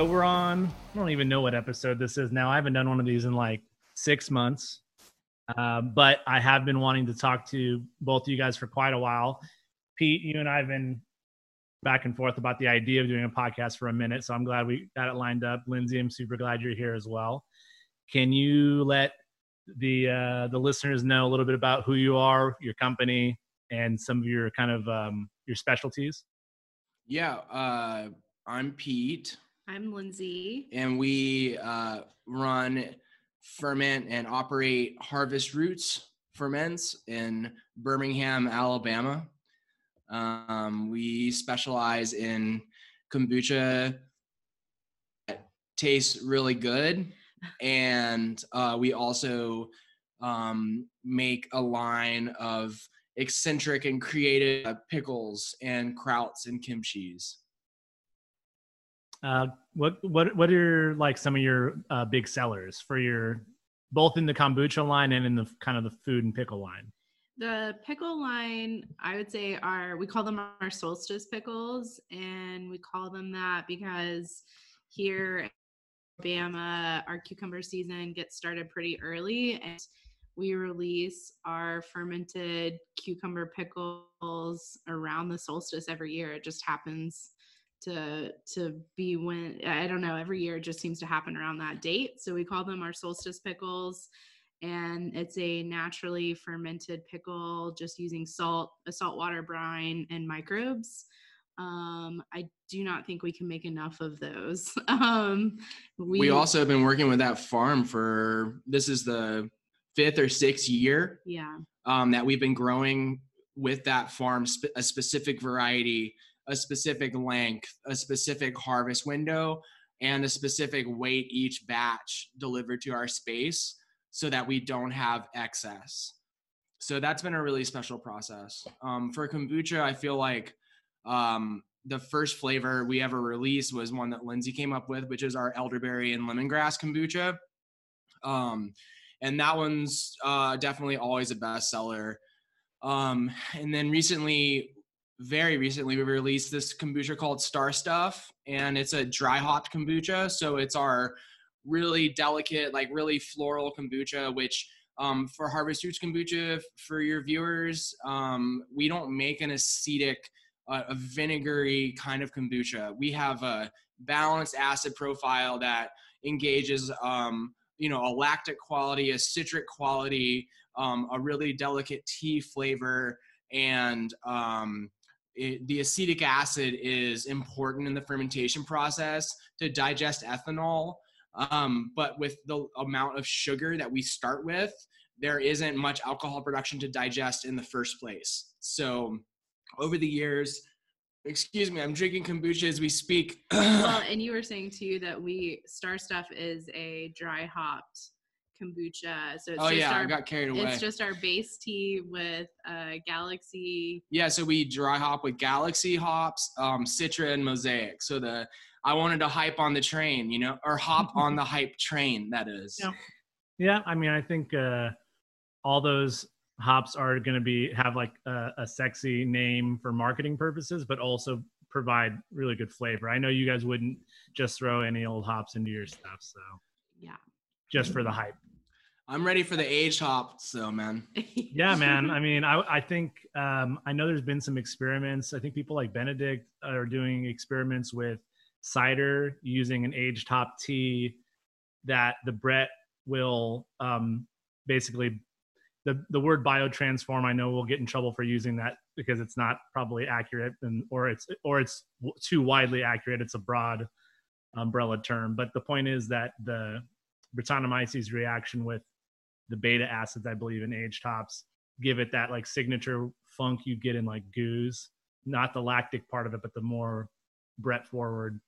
So we're on, I don't even know what episode this is now. I haven't done one of these in like six months. Uh, but I have been wanting to talk to both of you guys for quite a while. Pete, you and I have been back and forth about the idea of doing a podcast for a minute. So I'm glad we got it lined up. Lindsay, I'm super glad you're here as well. Can you let the uh, the listeners know a little bit about who you are, your company, and some of your kind of um, your specialties? Yeah, uh, I'm Pete. I'm Lindsay. And we uh, run, ferment, and operate Harvest Roots Ferments in Birmingham, Alabama. Um, we specialize in kombucha that tastes really good. And uh, we also um, make a line of eccentric and creative pickles and krauts and kimchis. Uh, what what what are like some of your uh, big sellers for your both in the kombucha line and in the kind of the food and pickle line? The pickle line, I would say, are we call them our solstice pickles, and we call them that because here in Alabama, our cucumber season gets started pretty early, and we release our fermented cucumber pickles around the solstice every year. It just happens to to be when I don't know every year it just seems to happen around that date. So we call them our solstice pickles and it's a naturally fermented pickle just using salt, a saltwater brine and microbes. Um, I do not think we can make enough of those. um, we, we also have been working with that farm for this is the fifth or sixth year. Yeah. Um, that we've been growing with that farm sp- a specific variety a specific length, a specific harvest window, and a specific weight each batch delivered to our space so that we don't have excess. So that's been a really special process. Um, for kombucha, I feel like um, the first flavor we ever released was one that Lindsay came up with, which is our elderberry and lemongrass kombucha. Um, and that one's uh, definitely always a bestseller. Um, and then recently, very recently we released this kombucha called Star Stuff, and it's a dry hopped kombucha. So it's our really delicate, like really floral kombucha, which um, for Harvest Roots kombucha, for your viewers, um, we don't make an acetic, uh, a vinegary kind of kombucha. We have a balanced acid profile that engages, um, you know, a lactic quality, a citric quality, um, a really delicate tea flavor, and um, it, the acetic acid is important in the fermentation process to digest ethanol. Um, but with the amount of sugar that we start with, there isn't much alcohol production to digest in the first place. So over the years, excuse me, I'm drinking kombucha as we speak. well, and you were saying too that we Star Stuff is a dry hopped kombucha. So it's oh yeah, our, I got carried away. It's just our base tea with uh, Galaxy. Yeah, so we dry hop with Galaxy hops, um, Citra, and Mosaic. So the I wanted to hype on the train, you know, or hop on the hype train. That is. Yeah, yeah. I mean, I think uh, all those hops are going to be have like a, a sexy name for marketing purposes, but also provide really good flavor. I know you guys wouldn't just throw any old hops into your stuff, so yeah, just for the hype. I'm ready for the age hop, so man. yeah, man. I mean, I I think um, I know there's been some experiments. I think people like Benedict are doing experiments with cider using an aged hop tea that the Brett will um, basically the the word biotransform. I know we'll get in trouble for using that because it's not probably accurate and or it's or it's too widely accurate. It's a broad umbrella term, but the point is that the Brettanomyces reaction with the beta acids, I believe, in aged hops give it that like signature funk you get in like gueuze, not the lactic part of it, but the more Brett forward.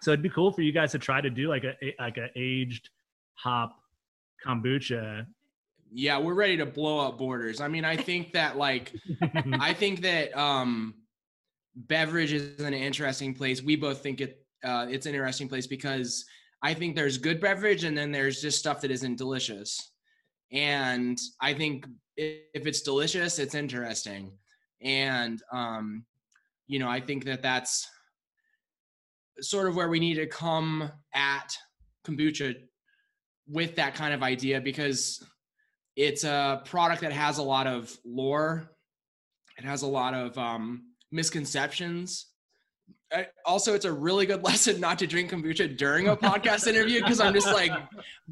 So it'd be cool for you guys to try to do like a like a aged hop kombucha. Yeah, we're ready to blow up borders. I mean, I think that like I think that um beverage is an interesting place. We both think it uh, it's an interesting place because I think there's good beverage and then there's just stuff that isn't delicious and i think if it's delicious it's interesting. And um you know i think that that's sort of where we need to come at kombucha with that kind of idea because it's a product that has a lot of lore. It has a lot of um, misconceptions also it's a really good lesson not to drink kombucha during a podcast interview because i'm just like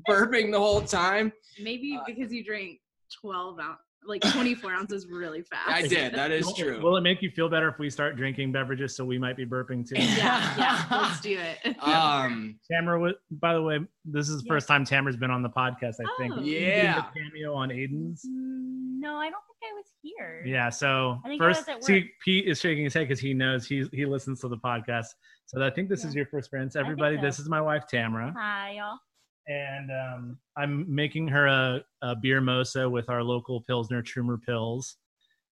burping the whole time. Maybe Uh, because you drink 12 ounce, like 24 ounces really fast. i did that is true Will it make you feel better if we start drinking beverages so we might be burping too? Yeah, yeah. Let's do it. um Tamara, by the way, this is the Yeah. first time Tamara's been on the podcast, I think. Oh. Did you do Yeah. the cameo on Aiden's. Mm, No, I don't think I was here. Yeah, so I think I first, was at see. Pete is shaking his head because he knows he's he listens to the podcast. So I think this is your first appearance. Everybody, so. this is my wife Tamara, Hi, y'all. And um, I'm making her a, a beer mosa with our local Pilsner Trumer Pils,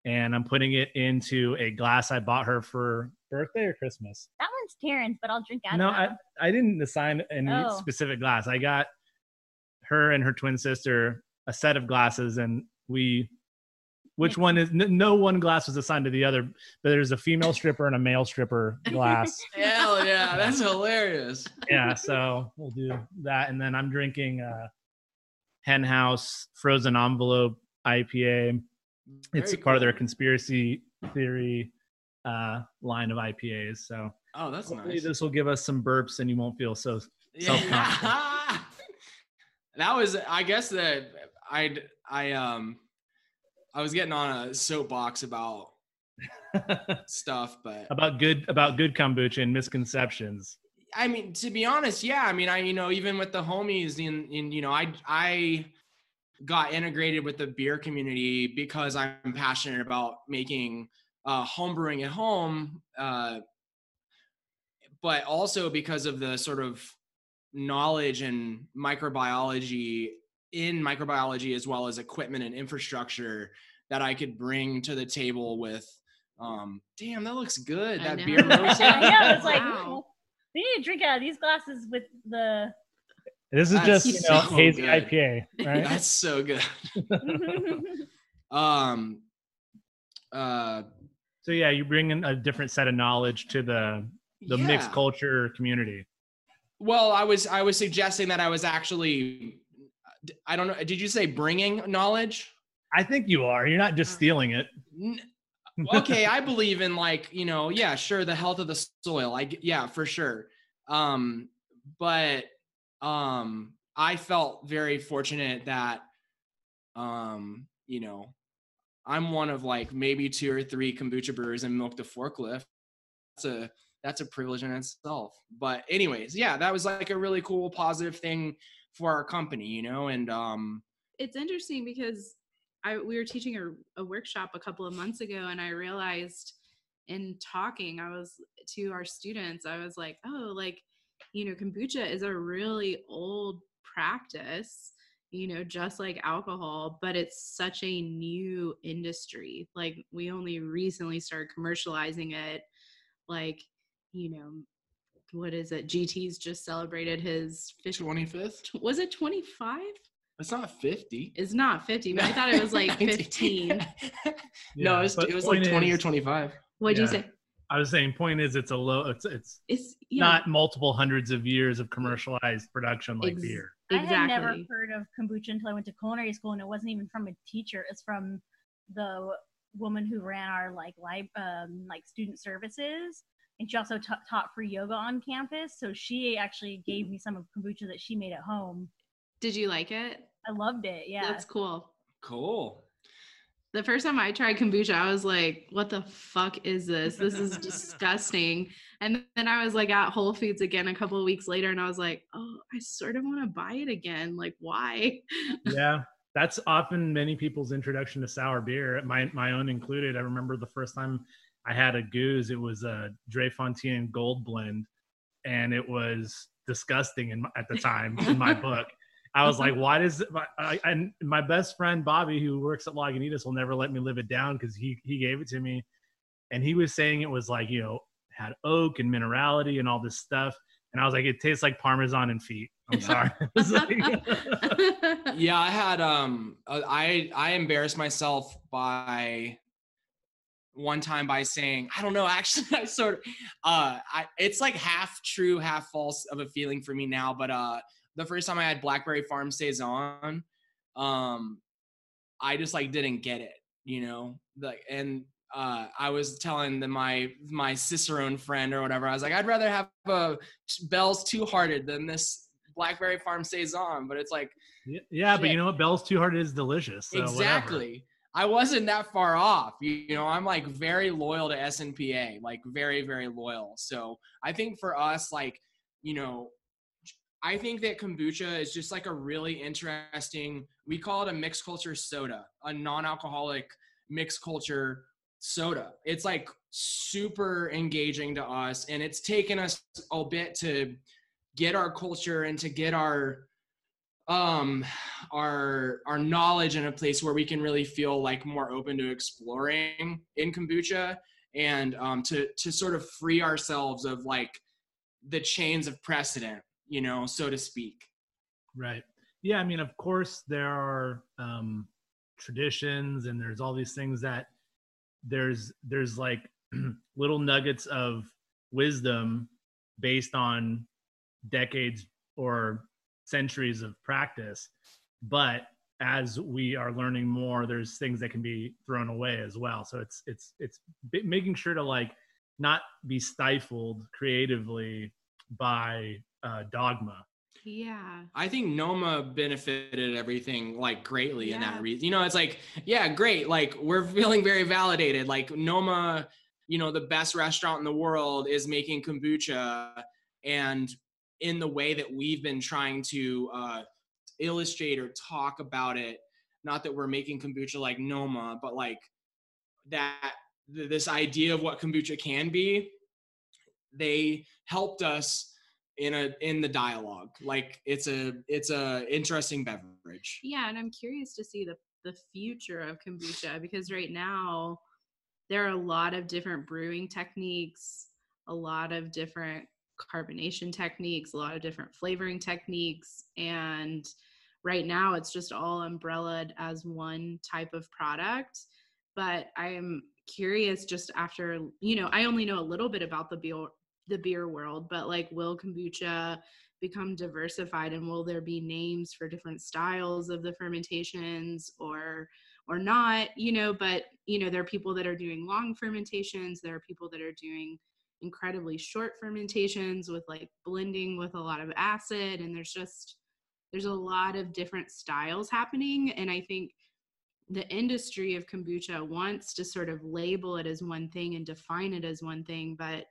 and I'm putting it into a glass I bought her for birthday or Christmas. That one's Terrence, but I'll drink out No, of I. I didn't assign any Oh. specific glass. I got her and her twin sister a set of glasses, and we, which one is n- no one glass was assigned to the other, but there's a female stripper and a male stripper glass. hell yeah that's hilarious yeah, so we'll do that, and then I'm drinking uh, Hen House Frozen Envelope IPA. It's Very part of their conspiracy theory uh, line of IPAs. So oh that's nice this will give us some burps, and you won't feel so. Yeah. that was I guess that I I um I was getting on a soapbox about stuff, but about good about good kombucha and misconceptions. I mean to be honest, yeah, I mean I you know even with the homies in in you know I I got integrated with the beer community because I'm passionate about making uh home brewing at home uh but also because of the sort of knowledge and microbiology in microbiology as well as equipment and infrastructure that I could bring to the table with um damn that looks good I that know. beer mosa. I. It's like Wow. we need to drink out of these glasses with the. This is That's just you know so hazy good. IPA, right? that's so good um uh so yeah, you bring in a different set of knowledge to the the mixed culture community. well i was i was suggesting that i was actually i don't know did you say bringing knowledge I think you are. You're not just stealing it. Okay i believe in like you know yeah sure the health of the soil i g- yeah for sure um but um i felt very fortunate that um you know i'm one of like maybe two or three kombucha brewers in milk the forklift that's a that's a privilege in itself but anyways yeah that was like a really cool positive thing for our company you know and um it's interesting because I we were teaching a, a workshop a couple of months ago, and I realized in talking, I was to our students, I was like, oh, like you know, kombucha is a really old practice, you know, just like alcohol, but it's such a new industry. Like we only recently started commercializing it, like you know. What is it? GT's just celebrated his 50, 25th was it 25? it's not 50 It's not 50, but I thought it was like 15. no, it was, it was like point 20 or 25. What'd Yeah. you say? I was saying, point is, it's a low. It's it's It's yeah, not multiple hundreds of years of commercialized production like Ex- beer. I had never heard of kombucha until I went to culinary school, and it wasn't even from a teacher. It's from the woman who ran our like lib, um, like student services, and she also ta- taught free yoga on campus. So she actually gave me some of kombucha that she made at home. Did you like it? I loved it. Yeah, That's cool. Cool. The first time I tried kombucha, I was like, what the fuck is this? This is disgusting. And then I was like at Whole Foods again a couple of weeks later and I was like, oh, I sort of want to buy it again. Like, why? yeah that's often many people's introduction to sour beer my my own included i remember the first time i had a gueuze. It was a Drie Fonteinen gold blend and it was disgusting in at the time in my book. I was like why does my I, and my best friend bobby who works at lagunitas will never let me live it down because he he gave it to me. And he was saying it was like you know had oak and minerality and all this stuff. And i was like it tastes like parmesan and feet. I'm sorry. It's like- Yeah, I had um uh, I I embarrassed myself by one time by saying, I don't know, actually, I sort of, uh, I, it's like half true, half false of a feeling for me now. But uh, the first time I had Blackberry Farm Saison, um, I just like didn't get it, you know, like, and uh, I was telling the, my my Cicerone friend or whatever, I was like, I'd rather have a Bell's Two Hearted than this Blackberry Farm Saison, but it's like, yeah, yeah but you know what? Bell's Two Hearted is delicious. So exactly. Whatever. I wasn't that far off. You, know, I'm like very loyal to SNPA, like very, very loyal. So I think for us, like, you know, I think that kombucha is just like a really interesting, we call it a mixed culture soda, a non alcoholic mixed culture soda. It's like super engaging to us. And it's taken us a bit to get our culture and to get our um our our knowledge in a place where we can really feel like more open to exploring in kombucha and um to to sort of free ourselves of like the chains of precedent you know so to speak. Right. Yeah i mean of course there are um traditions and there's all these things that there's there's like little nuggets of wisdom based on decades or centuries of practice but as we are learning more there's things that can be thrown away as well. So it's it's it's making sure to like not be stifled creatively by uh, dogma. Yeah. I think noma benefited everything like greatly yeah. in that reason you know it's like yeah great like we're feeling very validated. Like noma you know the best restaurant in the world is making kombucha and in the way that we've been trying to uh, illustrate or talk about it. Not that we're making kombucha like Noma, but like that this idea of what kombucha can be. They helped us in a in the dialogue. Like it's a it's a interesting beverage. Yeah, and I'm curious to see the the future of kombucha because right now there are a lot of different brewing techniques, a lot of different carbonation techniques, a lot of different flavoring techniques. And right now it's just all umbrellaed as one type of product. But I am curious just after, you know, I only know a little bit about the beer the beer world, but like will kombucha become diversified and will there be names for different styles of the fermentations or or not you know but you know there are people that are doing long fermentations there are people that are doing incredibly short fermentations with like blending with a lot of acid and there's just there's a lot of different styles happening and i think the industry of kombucha wants to sort of label it as one thing and define it as one thing but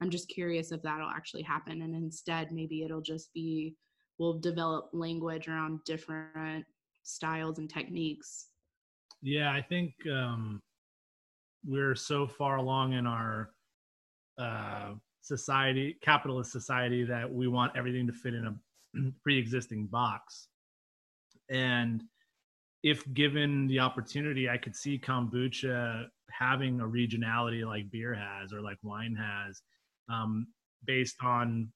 i'm just curious if that'll actually happen and instead maybe it'll just be we'll develop language around different styles and techniques. Yeah i think um we're so far along in our uh, society, capitalist society, that we want everything to fit in a pre-existing box. And if given the opportunity, I could see kombucha having a regionality like beer has or like wine has, um, based on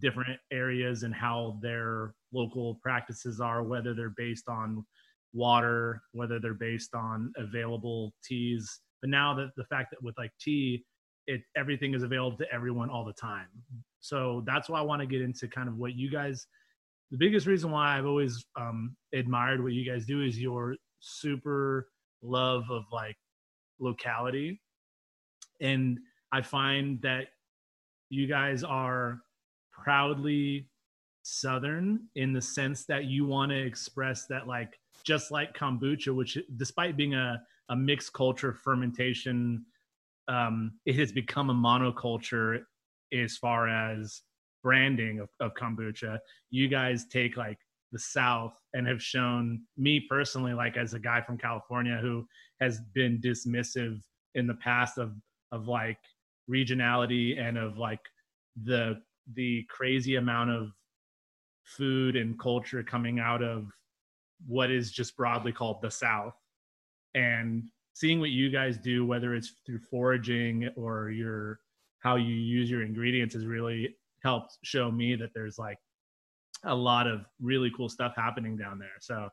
different areas and how their local practices are, whether they're based on water, whether they're based on available teas. But now that the fact that with like tea, it everything is available to everyone all the time. So that's why I want to get into kind of what you guys. The biggest reason why I've always um, admired what you guys do is your super love of like locality, and I find that you guys are proudly southern in the sense that you want to express that like just like kombucha which despite being a, a mixed culture fermentation um, it has become a monoculture as far as branding of, of kombucha. You guys take like the South and have shown me personally, like as a guy from California who has been dismissive in the past of of like regionality and of like the the crazy amount of food and culture coming out of what is just broadly called the South. And seeing what you guys do, whether it's through foraging or your how you use your ingredients, has really helped show me that there's like a lot of really cool stuff happening down there. So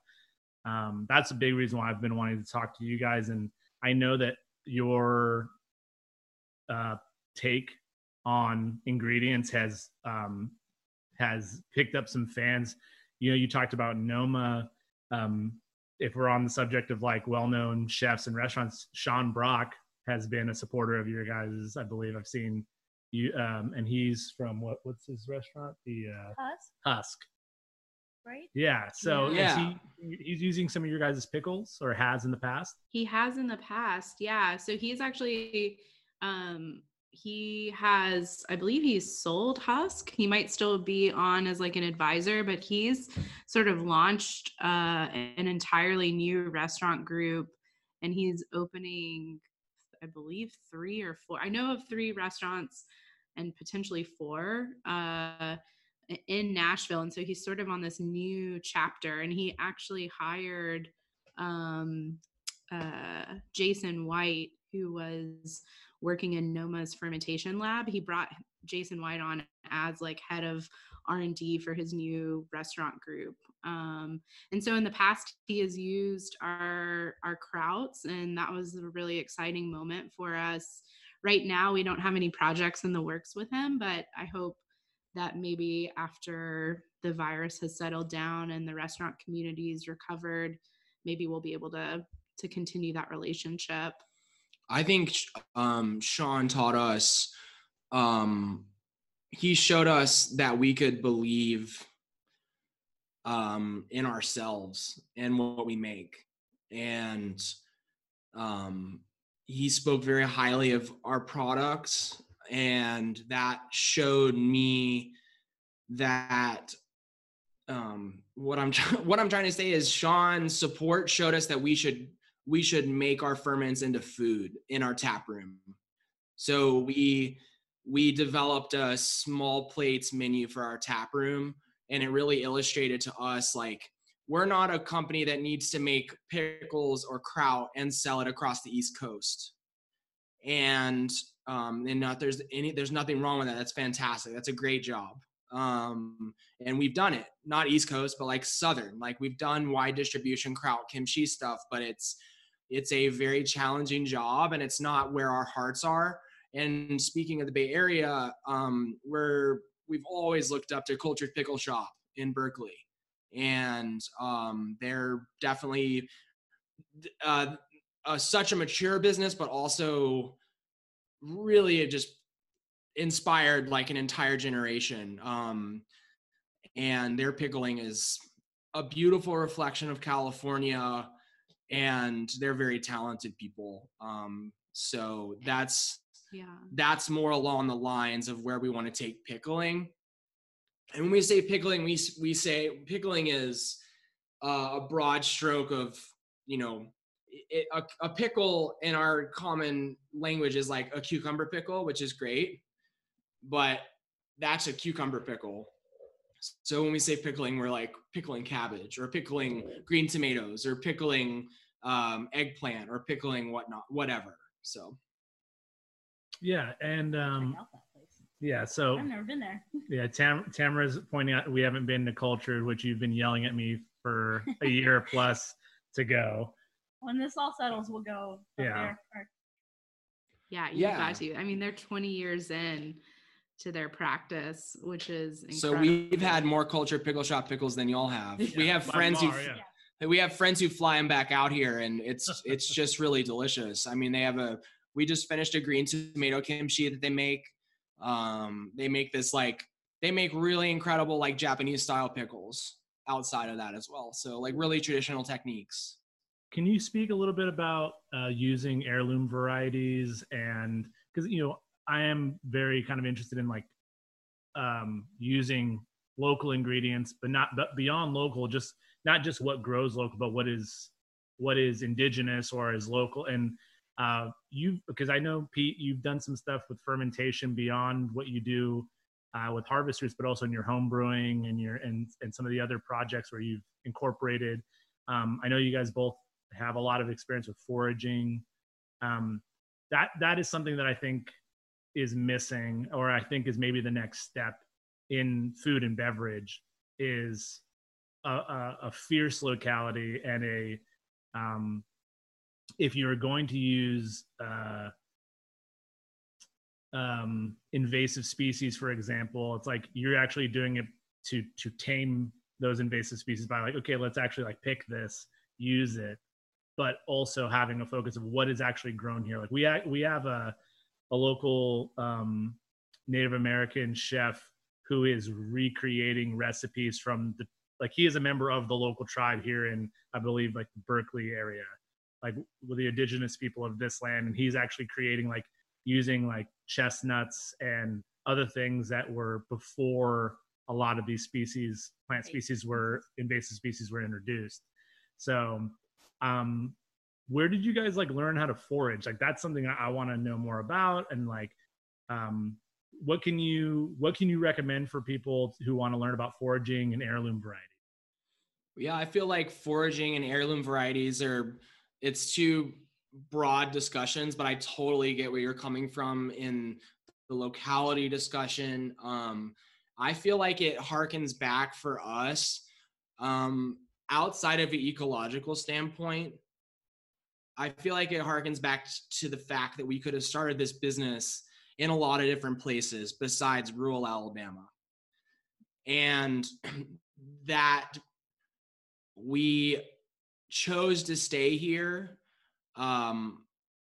um, that's a big reason why I've been wanting to talk to you guys. And I know that your uh, take on ingredients has um, has picked up some fans. You know, you talked about Noma. Um, if we're on the subject of like well-known chefs and restaurants, Sean Brock has been a supporter of your guys. I believe I've seen you, um, and he's from what? What's his restaurant? The uh, Husk, Husk. right? Yeah. So Yeah. Is he, he's using some of your guys' pickles, or has in the past. He has in the past, yeah. So he's actually um he has I believe he's sold Husk. He might still be on as like an advisor, but he's sort of launched uh an entirely new restaurant group and he's opening I believe 3 or 4. I know of 3 restaurants and potentially 4 uh in Nashville and so he's sort of on this new chapter and he actually hired um uh, Jason White, who was working in Noma's fermentation lab. He brought Jason White on as like head of R&D for his new restaurant group. Um, and so in the past, he has used our our krauts, and that was a really exciting moment for us. Right now, we don't have any projects in the works with him, but I hope that maybe after the virus has settled down and the restaurant community's recovered, maybe we'll be able to to continue that relationship. I think um, Sean taught us. Um, he showed us that we could believe um, in ourselves and what we make, and um, he spoke very highly of our products, and that showed me that um, what I'm what I'm trying to say is Sean's support showed us that we should we should make our ferments into food in our tap room. So we we developed a small plates menu for our tap room and it really illustrated to us like we're not a company that needs to make pickles or kraut and sell it across the east coast. And um and not there's any there's nothing wrong with that. That's fantastic. That's a great job. Um and we've done it. Not east coast but like southern. Like we've done wide distribution kraut kimchi stuff but it's it's a very challenging job and it's not where our hearts are. And speaking of the bay area um we're we've always looked up to cultured pickle shop in berkeley. And um they're definitely uh, uh such a mature business but also really just inspired like an entire generation. Um and their pickling is a beautiful reflection of california and they're very talented people um so that's Yeah. that's more along the lines of where we want to take pickling and when we say pickling we we say pickling is uh, a broad stroke of you know it, a, a pickle in our common language is like a cucumber pickle which is great but that's a cucumber pickle so when we say pickling we're like pickling cabbage or pickling green tomatoes or pickling um, eggplant or pickling whatnot whatever so Yeah, and um, out that place. yeah. So I've never been there. yeah, Tam Tamara's pointing out we haven't been to cultured, which you've been yelling at me for a year plus to go. When this all settles, we'll go Yeah. there. Yeah, you Yeah. got to. I mean, they're 20 years in to their practice, which is incredible. so we've had more culture pickle shop pickles than y'all have. We have friends who far, f- yeah. we have friends who fly them back out here and it's it's just really delicious. I mean they have a we just finished a green tomato kimchi that they make. Um they make this like they make really incredible like japanese style pickles outside of that as well. So like really traditional techniques. Can you speak a little bit about uh, using heirloom varieties and because you know I am very kind of interested in like um, using local ingredients, but not but beyond local, just not just what grows local, but what is what is indigenous or is local. And uh, you because I know Pete, you've done some stuff with fermentation beyond what you do uh, with Harvest Roots, but also in your home brewing and your and and some of the other projects where you've incorporated. Um, I know you guys both have a lot of experience with foraging. Um, that that is something that I think is missing, or I think is maybe the next step in food and beverage is a, a, a fierce locality and a um, if you're going to use uh, um, invasive species, for example, it's like you're actually doing it to to tame those invasive species by like, okay, let's actually like pick this, use it, but also having a focus of what is actually grown here. Like we we have a a local um, Native American chef who is recreating recipes from the like he is a member of the local tribe here in I believe like Berkeley area, like with the indigenous people of this land, and he's actually creating like using like chestnuts and other things that were before a lot of these species plant species were invasive species were introduced. So um where did you guys like learn how to forage? Like that's something i, want to know more about and like um what can you what can you recommend for people who want to learn about foraging and heirloom variety? Yeah i feel like foraging and heirloom varieties are it's two broad discussions but i totally get where you're coming from in the locality discussion. Um i feel like it harkens back for us um outside of an ecological standpoint i feel like it harkens back to the fact that we could have started this business in a lot of different places besides rural Alabama. And that we chose to stay here um,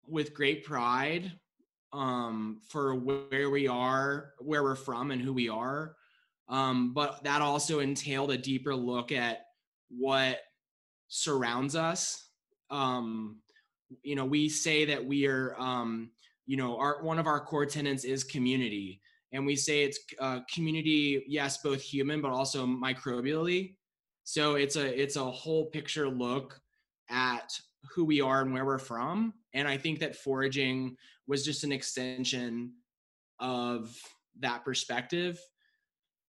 with great pride um, for where we are, where we're from, and who we are. Um, but that also entailed a deeper look at what surrounds us. Um, you know, we say that we are um, you know our one of our core tenants is community. And we say it's uh, community yes both human but also microbially. So it's a it's a whole picture look at who we are and where we're from. And i think that foraging was just an extension of that perspective.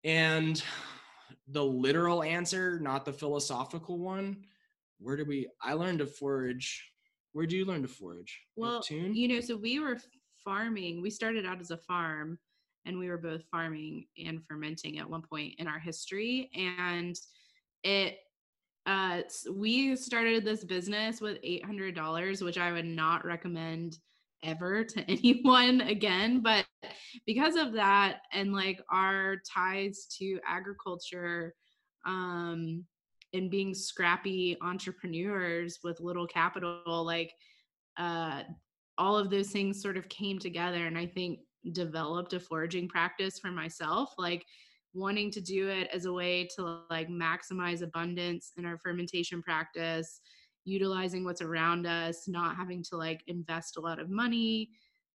And the literal answer not the philosophical one where did we i learned to forage where do you learn to forage? Well, you know, so we were farming. We started out as a farm and we were both farming and fermenting at one point in our history and it uh we started this business with $800 which I would not recommend ever to anyone again but because of that and like our ties to agriculture um and being scrappy entrepreneurs with little capital like uh all of those things sort of came together and i think developed a foraging practice for myself like wanting to do it as a way to like maximize abundance in our fermentation practice utilizing what's around us not having to like invest a lot of money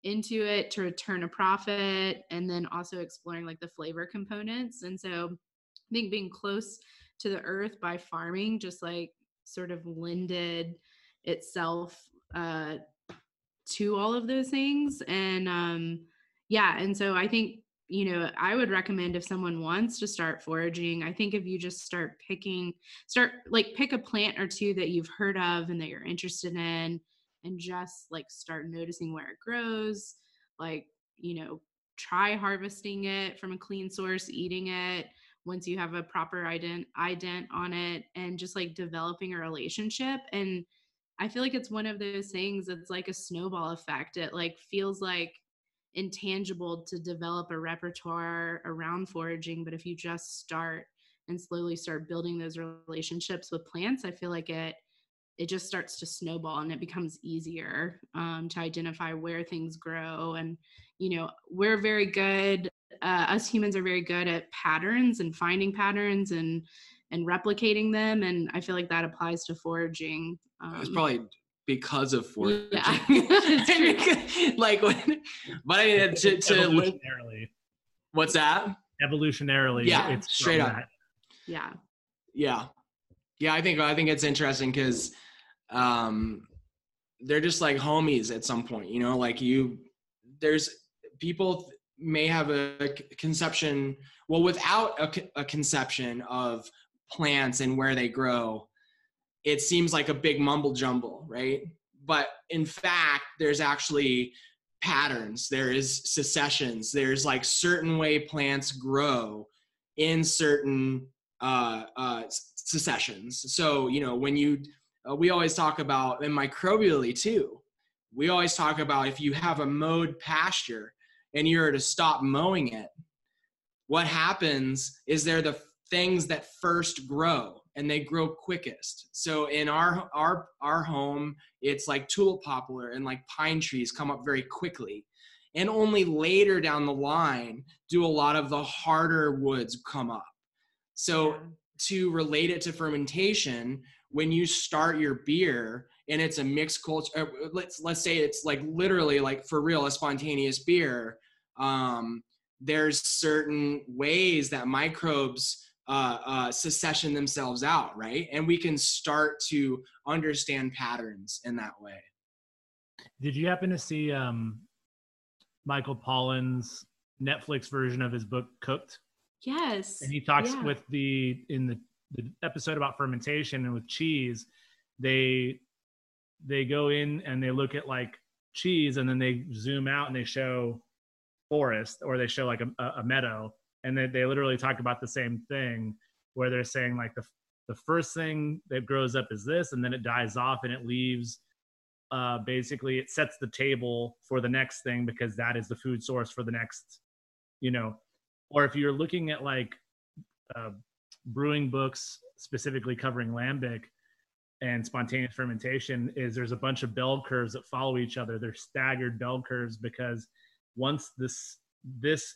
into it to return a profit and then also exploring like the flavor components and so i think being close to the earth by farming just like sort of lended itself uh, to all of those things. And um, yeah and so i think you know i would recommend if someone wants to start foraging i think if you just start picking start like pick a plant or two that you've heard of and that you're interested in and just like start noticing where it grows like you know try harvesting it from a clean source eating it once you have a proper ident ident on it and just like developing a relationship and i feel like it's one of those things that's like a snowball effect it like feels like intangible to develop a repertoire around foraging but if you just start and slowly start building those relationships with plants i feel like it it just starts to snowball and it becomes easier um, to identify where things grow and you know we're very good uh, us humans are very good at patterns and finding patterns and and replicating them and i feel like that applies to foraging um, it's probably because of foraging. Yeah. like but i mean to, to evolutionarily. What's that? Evolutionarily yeah it's straight up. that. yeah. Yeah. Yeah i think i think it's interesting because um they're just like homies at some point you know? Like you there's people may have a conception well without a, a, conception of plants and where they grow it seems like a big mumble jumble right? But in fact there's actually patterns there is successions there's like certain way plants grow in certain uh, uh, successions so you know when you uh, we always talk about and microbially too we always talk about if you have a mowed pasture and you're to stop mowing it what happens is they're the things that first grow and they grow quickest. So in our our our home it's like tulip poplar and like pine trees come up very quickly. And only later down the line do a lot of the harder woods come up. So to relate it to fermentation when you start your beer and it's a mixed culture uh, let's let's say it's like literally like for real a spontaneous beer um, there's certain ways that microbes uh, uh, succession themselves out right? And we can start to understand patterns in that way. Did you happen to see um, michael pollan's netflix version of his book cooked? Yes. And he talks Yeah. with the in the, the episode about fermentation and with cheese they they go in and they look at like cheese and then they zoom out and they show forest or they show like a, a meadow and they, they literally talk about the same thing where they're saying like the, the first thing that grows up is this and then it dies off and it leaves uh, basically it sets the table for the next thing because that is the food source for the next you know. Or if you're looking at like uh, brewing books specifically covering lambic and spontaneous fermentation is there's a bunch of bell curves that follow each other. They're staggered bell curves because once this this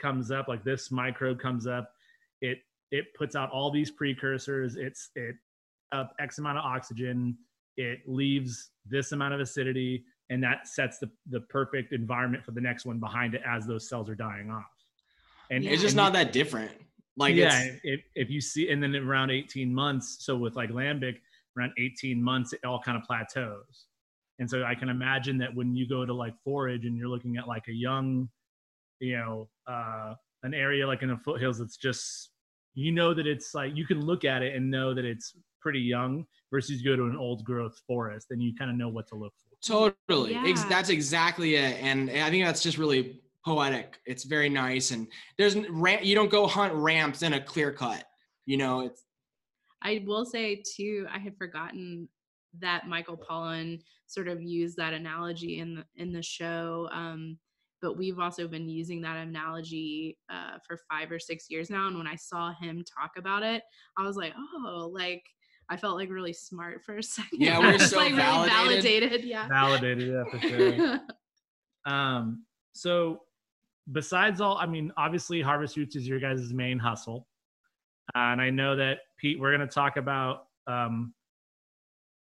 comes up like this microbe comes up it it puts out all these precursors. It's it up x amount of oxygen. It leaves this amount of acidity and that sets the, the perfect environment for the next one behind it as those cells are dying off. And it's just and not that different. Like yeah it's, if, if you see and then around 18 months so with like lambic around 18 months it all kind of plateaus and so i can imagine that when you go to like forage and you're looking at like a young you know uh an area like in the foothills that's just you know that it's like you can look at it and know that it's pretty young versus you go to an old growth forest and you kind of know what to look for Totally. Ex- that's exactly it. And I think that's just really poetic. It's very nice. And there's n- you don't go hunt ramps in a clear cut. You know, it's I will say too, I had forgotten that Michael Pollan sort of used that analogy in the in the show. Um, but we've also been using that analogy uh, for five or six years now. And when I saw him talk about it, I was like, oh, like I felt like really smart for a second. Yeah, we're so like really validated. validated. Yeah. validated yeah for sure Um, so besides all, I mean, obviously Harvest Roots is your guys' main hustle. And I know that Pete, we're going to talk about um,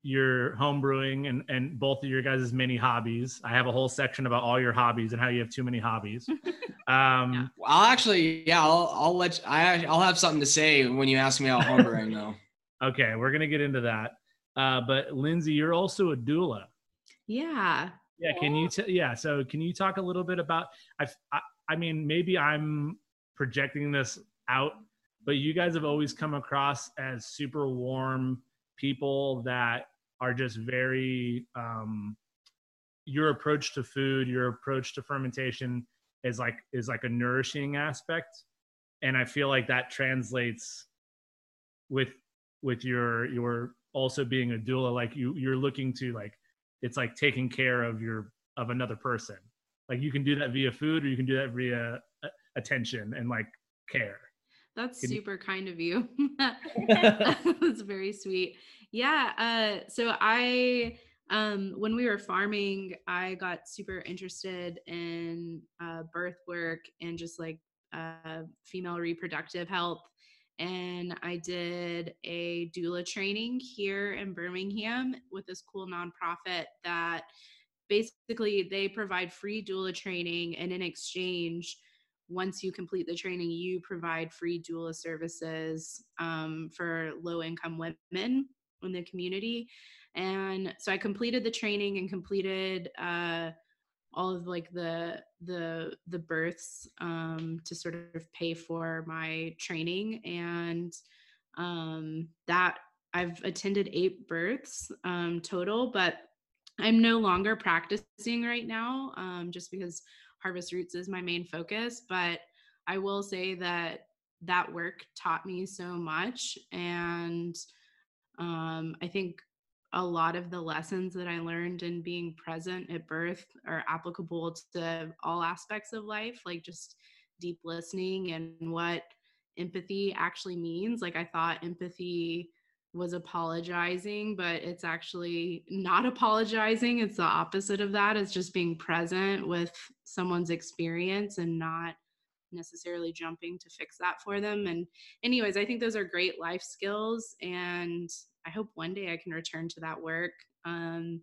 your home brewing and, and both of your guys' many hobbies. I have a whole section about all your hobbies and how you have too many hobbies. Um, I'll actually, yeah, I'll, I'll let you, I, I'll have something to say when you ask me about homebrewing though. Okay, we're going to get into that. Uh, but Lindsay, you're also a doula. Yeah. Yeah, can you? T- yeah, so can you talk a little bit about? I, I, I mean, maybe I'm projecting this out, but you guys have always come across as super warm people that are just very. Um, your approach to food, your approach to fermentation is like is like a nourishing aspect, and I feel like that translates with with your your also being a doula. Like you, you're looking to like it's like taking care of your of another person like you can do that via food or you can do that via uh, attention and like care That's Can you- super kind of you. That's very sweet. Yeah. Uh, so I, um, when we were farming, I got super interested in uh, birth work and just like uh, female reproductive health. And I did a doula training here in Birmingham with this cool nonprofit that basically they provide free doula training and in exchange once you complete the training, you provide free doula services um, for low income women in the community. And so I completed the training and completed uh, all of like the the the births um, to sort of pay for my training and um, that I've attended eight births um, total, but I'm no longer practicing right now um, just because Harvest Roots is my main focus. But I will say that that work taught me so much. And um, I think a lot of the lessons that I learned in being present at birth are applicable to all aspects of life, like just deep listening and what empathy actually means. Like I thought empathy was apologizing, but it's actually not apologizing. It's the opposite of that. It's just being present with someone's experience and not necessarily jumping to fix that for them. And, anyways, I think those are great life skills. And I hope one day I can return to that work. Um,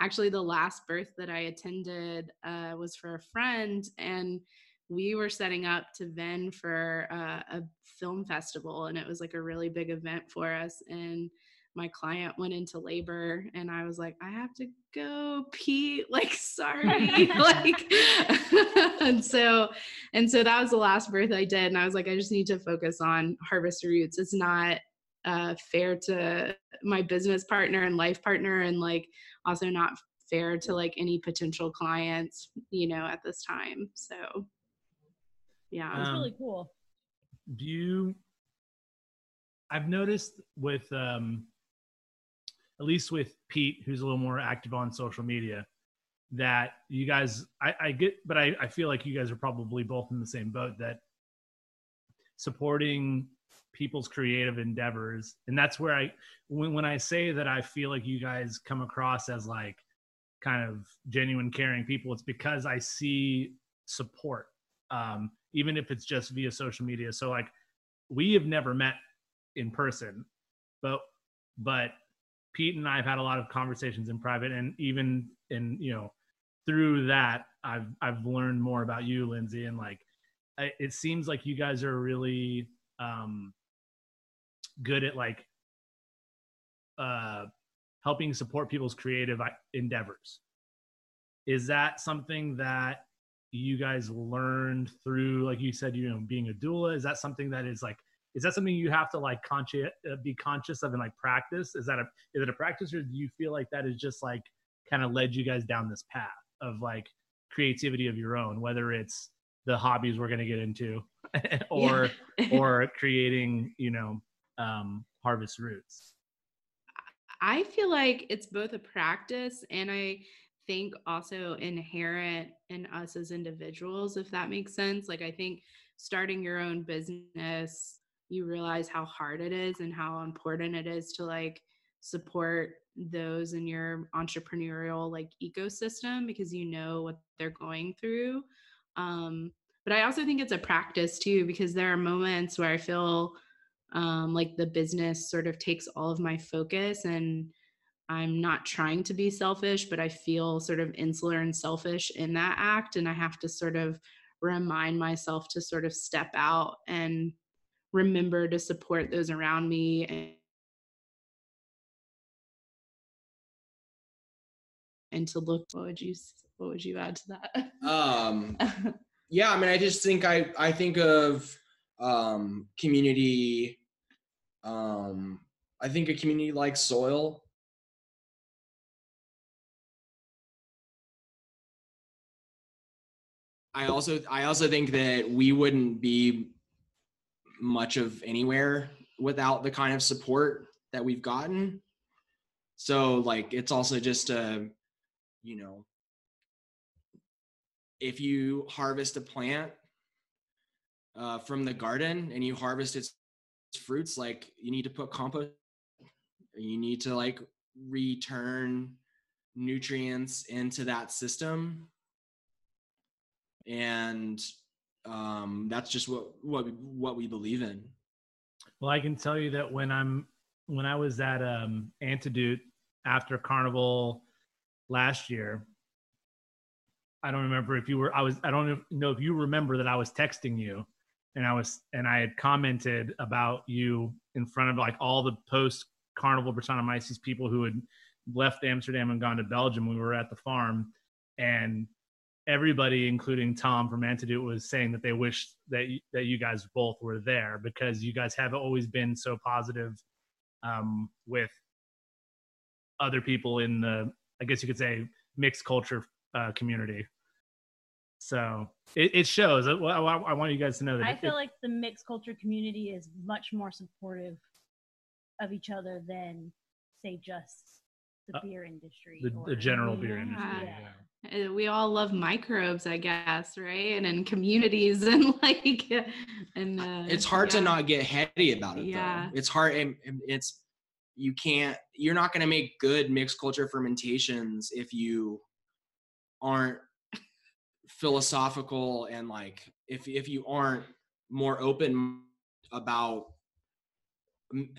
actually, the last birth that I attended uh, was for a friend. And we were setting up to vend for uh, a film festival and it was like a really big event for us and my client went into labor and i was like i have to go pete like sorry like and so and so that was the last birth i did and i was like i just need to focus on harvest roots. It's not uh, fair to my business partner and life partner and like also not fair to like any potential clients you know at this time so yeah It's Um, really cool. do you i've noticed with um at least with pete who's a little more active on social media that you guys i, I get but I, I feel like you guys are probably both in the same boat that supporting people's creative endeavors and that's where i when, when i say that i feel like you guys come across as like kind of genuine caring people it's because i see support um even if it's just via social media. So like we have never met in person but but pete and i've had a lot of conversations in private. And even in you know through that i've i've learned more about you lindsay. And like I, it seems like you guys are really um good at like uh helping support people's creative endeavors. Is that something that you guys learned through like you said you know being a doula? Is that something that is like is that something you have to like conscious uh, be conscious of and like practice? Is that a is it a practice or do you feel like that is just like kind of led you guys down this path of like creativity of your own whether it's the hobbies we're going to get into or or creating you know um harvest roots? I feel like it's both a practice and I think also inherent in us as individuals, if that makes sense. Like, I think starting your own business, you realize how hard it is and how important it is to like support those in your entrepreneurial like ecosystem because you know what they're going through. Um, but I also think it's a practice too because there are moments where I feel um, like the business sort of takes all of my focus and i'm not trying to be selfish but i feel sort of insular and selfish in that act and i have to sort of remind myself to sort of step out and remember to support those around me and, and to look what would you what would you add to that Um, yeah, I mean, I just think I I think of um, community. Um, I think a community like soil. I also I also think that we wouldn't be much of anywhere without the kind of support that we've gotten. So like it's also just a you know if you harvest a plant uh, from the garden and you harvest its fruits, like you need to put compost, you need to like return nutrients into that system, and um, that's just what what we, what we believe in. Well, I can tell you that when I'm when I was at um, Antidote after Carnival last year, I don't remember if you were. I was. I don't know if you remember that I was texting you, and I was and I had commented about you in front of like all the post Carnival Brettanomyces people who had left Amsterdam and gone to Belgium. We were at the farm, and everybody, including Tom from Antidote, was saying that they wished that y- that you guys both were there because you guys have always been so positive um, with other people in the, I guess you could say, mixed culture uh, community. So it, it shows. I, I, I want you guys to know that. I it- feel it- like the mixed culture community is much more supportive of each other than, say, just the Uh, beer industry. the, or- the general beer Yeah. industry. Yeah. Uh, we all love microbes i guess right? And in communities and like and uh, it's hard to not get heady about it Yeah. though it's hard and and it's you can't you're not going to make good mixed culture fermentations if you aren't philosophical and like if if you aren't more open about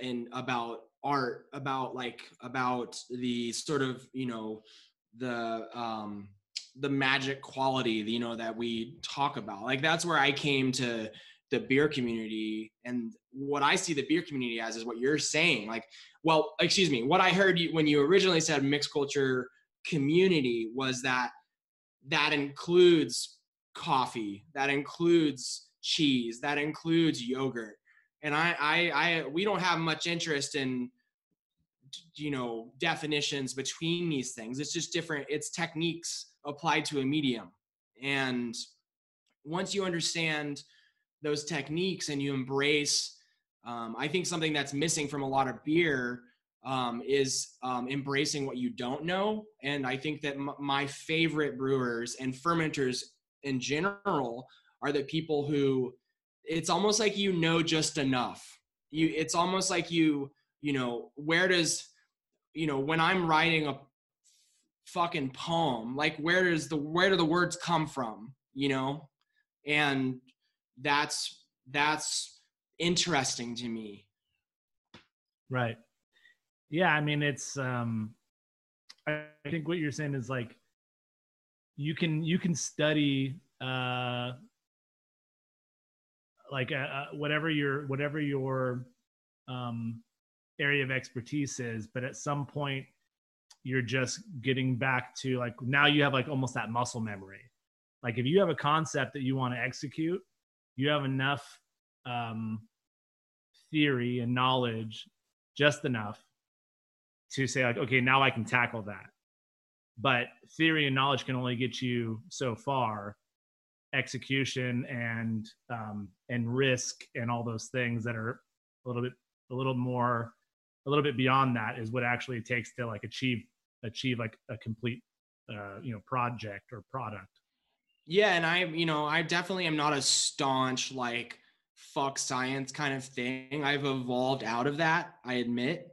and about art about like about the sort of you know the um the magic quality you know that we talk about. Like that's where i came to the beer community. And what i see the beer community as is what you're saying. Like well excuse me what i heard you when you originally said mixed culture community was that that includes coffee that includes cheese that includes yogurt. And I, I i we don't have much interest in you know definitions between these things. It's just different it's techniques applied to a medium. And once you understand those techniques and you embrace um, i think something that's missing from a lot of beer um, is um, embracing what you don't know. And i think that m- my favorite brewers and fermenters in general are the people who it's almost like you know just enough. You it's almost like you you know where does you know when i'm writing a fucking poem like where does the where do the words come from you know and that's that's interesting to me Right. Yeah, I mean it's um I think what you're saying is like you can you can study uh like uh, uh, whatever your whatever your um area of expertise is, but at some point you're just getting back to like now you have like almost that muscle memory. Like if you have a concept that you want to execute, you have enough um theory and knowledge just enough to say like okay now i can tackle that but theory and knowledge can only get you so far execution and um, and risk and all those things that are a little bit a little more a little bit beyond that is what actually it takes to like achieve achieve like a complete uh, you know project or product Yeah, and I, you know, I definitely am not a staunch like fuck science kind of thing. I've evolved out of that, I admit.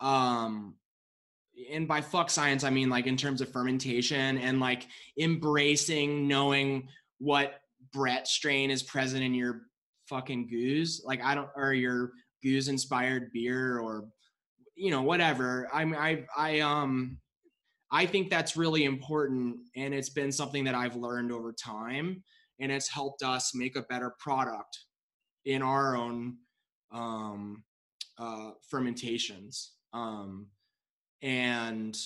Um and by fuck science I mean like in terms of fermentation and like embracing knowing what Brett strain is present in your fucking gueuze. Like I don't or your gueuze inspired beer or you know, whatever. I'm I I um I think that's really important, and it's been something that I've learned over time, and it's helped us make a better product in our own um, uh, fermentations. Um, and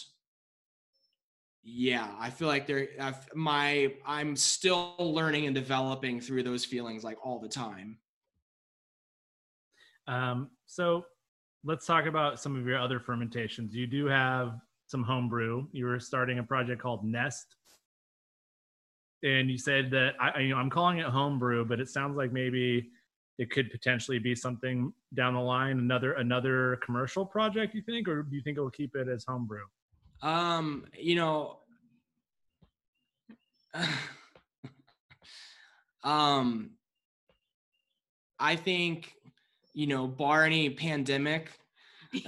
yeah, I feel like there, my I'm still learning and developing through those feelings like all the time. Um, so let's talk about some of your other fermentations. You do have some homebrew. You were starting a project called Nest, and you said that I, you know, I'm calling it homebrew, but it sounds like maybe it could potentially be something down the line, another another commercial project. You think, or do you think it'll keep it as homebrew? Um, you know, um, I think, you know, bar any pandemic,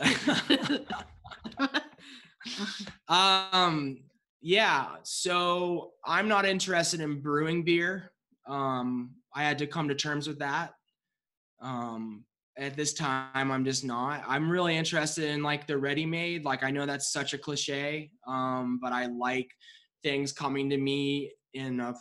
um, yeah. So I'm not interested in brewing beer. Um, I had to come to terms with that. Um, at this time, I'm just not. I'm really interested in like the ready made. Like I know that's such a cliche, um, but I like things coming to me in a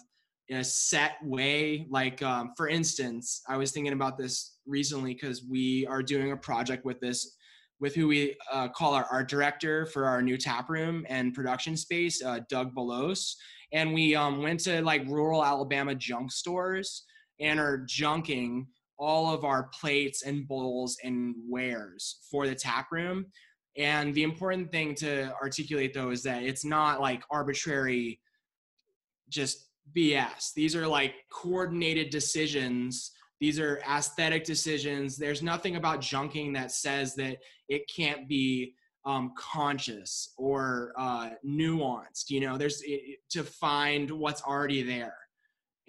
in a set way. Like um, for instance, I was thinking about this recently because we are doing a project with this with who we uh, call our art director for our new tap room and production space, uh, Doug Belos. And we um, went to like rural Alabama junk stores and are junking all of our plates and bowls and wares for the tap room. And the important thing to articulate though is that it's not like arbitrary, just BS. These are like coordinated decisions. These are aesthetic decisions. There's nothing about junking that says that it can't be um, conscious or uh, nuanced. You know, there's it, to find what's already there,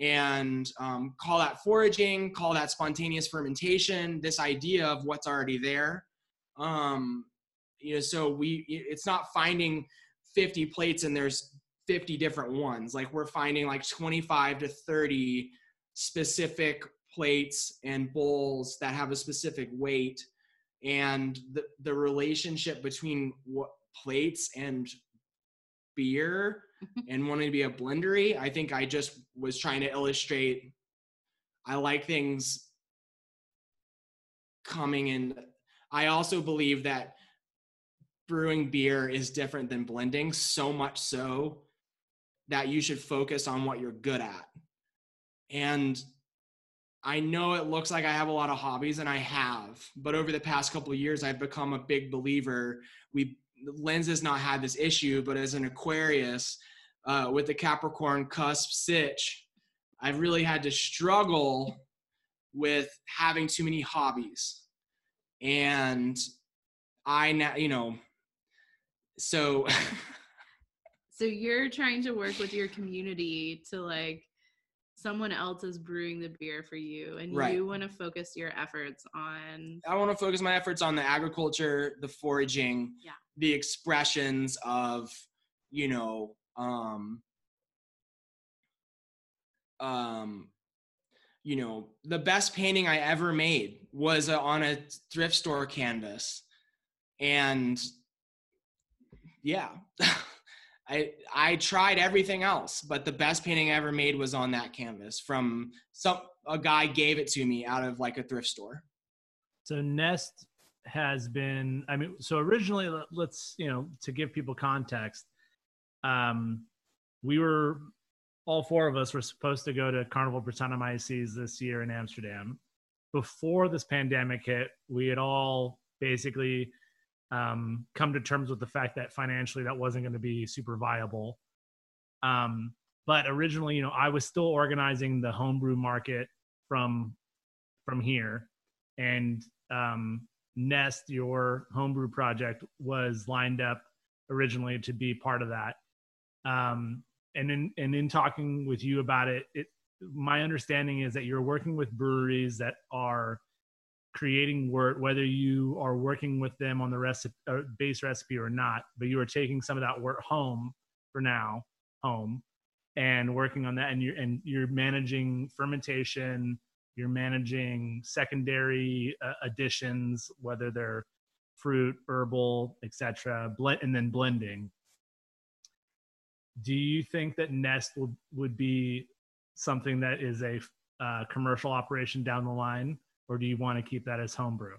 and um, call that foraging, call that spontaneous fermentation. This idea of what's already there. Um, you know, so we it's not finding 50 plates and there's 50 different ones. Like we're finding like 25 to 30 specific plates and bowls that have a specific weight. And the, the relationship between what plates and beer mm-hmm. and wanting to be a blendery i think i just was trying to illustrate i like things coming in. I also believe that brewing beer is different than blending so much so that you should focus on what you're good at. And I know it looks like I have a lot of hobbies and I have, but over the past couple of years, I've become a big believer. We Lens has not had this issue, but as an Aquarius uh, with the Capricorn cusp sitch, I've really had to struggle with having too many hobbies. And I now, you know, so. so you're trying to work with your community to like someone else is brewing the beer for you and right. you want to focus your efforts on I want to focus my efforts on the agriculture, the foraging, yeah. the expressions of, you know, um um you know, the best painting I ever made was on a thrift store canvas. And yeah. I I tried everything else, but the best painting I ever made was on that canvas from some a guy gave it to me out of like a thrift store. So Nest has been I mean so originally let's you know to give people context um we were all four of us were supposed to go to Carnival Brettanomyces this year in Amsterdam. Before this pandemic hit, we had all basically um, come to terms with the fact that financially that wasn't going to be super viable. Um, but originally, you know, I was still organizing the homebrew market from from here, and um, Nest, your homebrew project, was lined up originally to be part of that. Um, and in and in talking with you about it, it my understanding is that you're working with breweries that are creating wort, whether you are working with them on the recipe, uh, base recipe or not, but you are taking some of that wort home for now, home, and working on that, and you're and you're managing fermentation, you're managing secondary uh, additions, whether they're fruit, herbal, etc., blend, and then blending. Do you think that Nest would would be something that is a uh, commercial operation down the line? Or do you want to keep that as homebrew?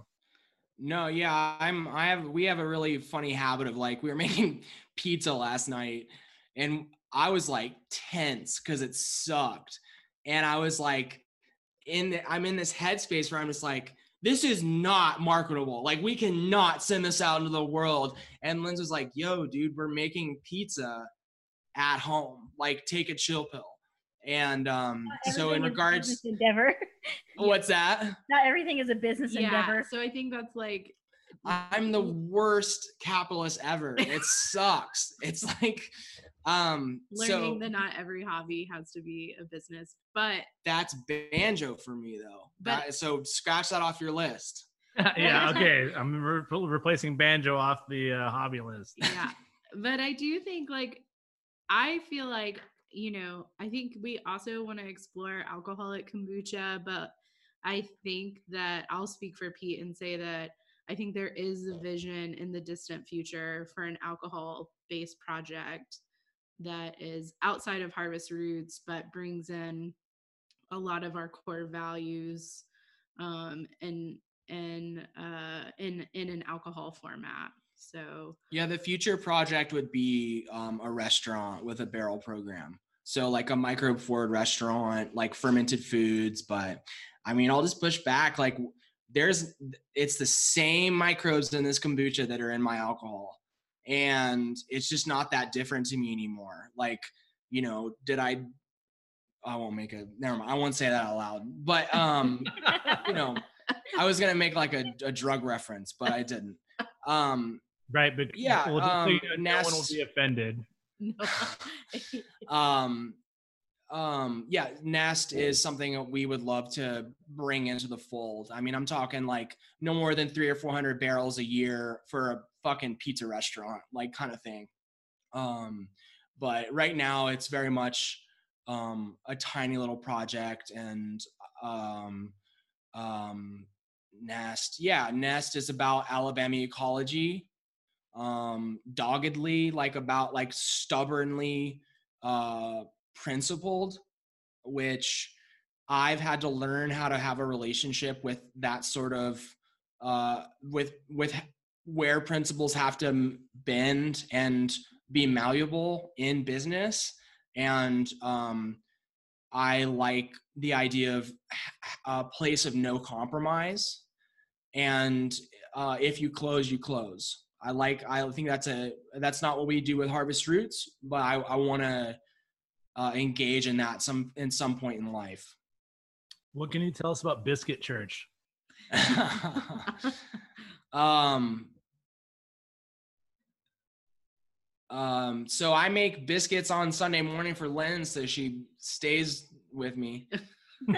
No, yeah, I'm. I have. We have a really funny habit of like we were making pizza last night, and I was like tense because it sucked, and I was like, in the, I'm in this headspace where I'm just like, this is not marketable. Like we cannot send this out into the world. And Linz was like, yo, dude, we're making pizza at home. Like take a chill pill. And um, so in regards, endeavor. what's that? Not everything is a business yeah, endeavor. So I think that's like I'm the worst capitalist ever. It sucks. It's like um learning so, that not every hobby has to be a business, but that's banjo for me though. But, that, so scratch that off your list. yeah, okay. I'm re- replacing banjo off the uh, hobby list. Yeah. But I do think like I feel like you know, I think we also want to explore alcoholic kombucha, but I think that I'll speak for Pete and say that I think there is a vision in the distant future for an alcohol based project that is outside of Harvest Roots, but brings in a lot of our core values um, and and uh, in in an alcohol format. So yeah, the future project would be um, a restaurant with a barrel program. So like a microbe forward restaurant, like fermented foods. But I mean, I'll just push back. Like there's, it's the same microbes in this kombucha that are in my alcohol, and it's just not that different to me anymore. Like, you know, did I? I won't make a. Never mind. I won't say that out loud. But um, you know, I was gonna make like a, a drug reference, but I didn't. Um, Right, but Yeah, well, just so you um, know, no one will be offended. No. um um yeah nest is something that we would love to bring into the fold. I mean i'm talking like no more than three or four hundred barrels a year for a fucking pizza restaurant like kind of thing. Um but right now it's very much um a tiny little project and um um nest yeah nest is about alabama ecology um doggedly like about like stubbornly uh principled which i've had to learn how to have a relationship with that sort of uh with with where principles have to bend and be malleable in business. And um i like the idea of a place of no compromise. And uh, if you close you close i like i think that's a that's not what we do with harvest roots but i, I want to uh, engage in that some in some point in life What can you tell us about Biscuit Church? um um so i make biscuits on sunday morning for lynn so she stays with me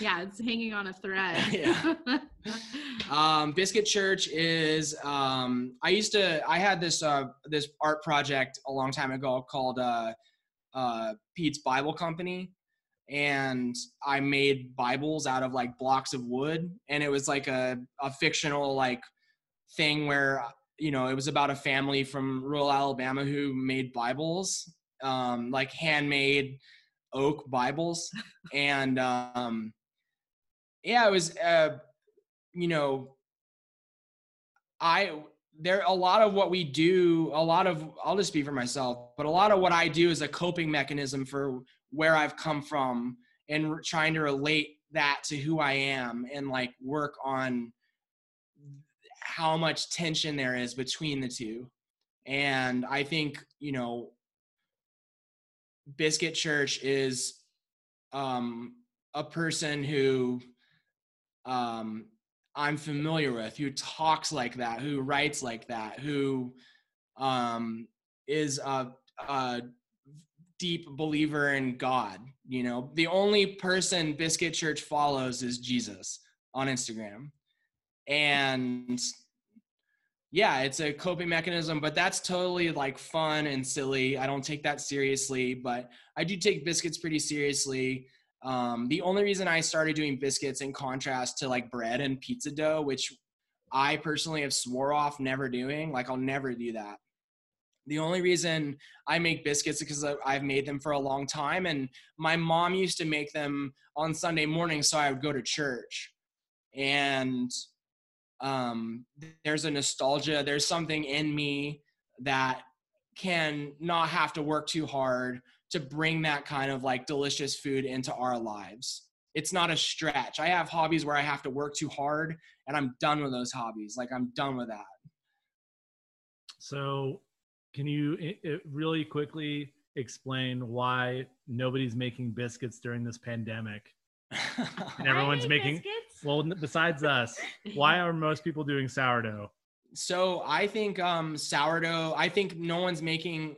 yeah, it's hanging on a thread. Yeah. um biscuit church is um i used to i had this uh this art project a long time ago called uh uh pete's bible company and i made bibles out of like blocks of wood and it was like a, a fictional like thing where you know it was about a family from rural alabama who made bibles um like handmade oak bibles and um yeah it was uh you know i there a lot of what we do a lot of i'll just speak for myself but a lot of what i do is a coping mechanism for where i've come from and trying to relate that to who i am and like work on how much tension there is between the two. And i think you know biscuit church is um a person who um I'm familiar with, who talks like that, who writes like that, who um, is a, a deep believer in God. You know, the only person Biscuit Church follows is Jesus on Instagram. And yeah, it's a coping mechanism, but that's totally like fun and silly. I don't take that seriously, but I do take biscuits pretty seriously. Um, the only reason I started doing biscuits in contrast to like bread and pizza dough, which I personally have swore off never doing, like I'll never do that. The only reason I make biscuits is because I've made them for a long time, and my mom used to make them on Sunday morning, so I would go to church. And um, there's a nostalgia, there's something in me that can not have to work too hard to bring that kind of like delicious food into our lives. It's not a stretch. I have hobbies where I have to work too hard and I'm done with those hobbies. Like I'm done with that. So, can you i- i- really quickly explain why nobody's making biscuits during this pandemic? And everyone's making biscuits. well, besides us, why are most people doing sourdough? so I think um sourdough, I think no one's making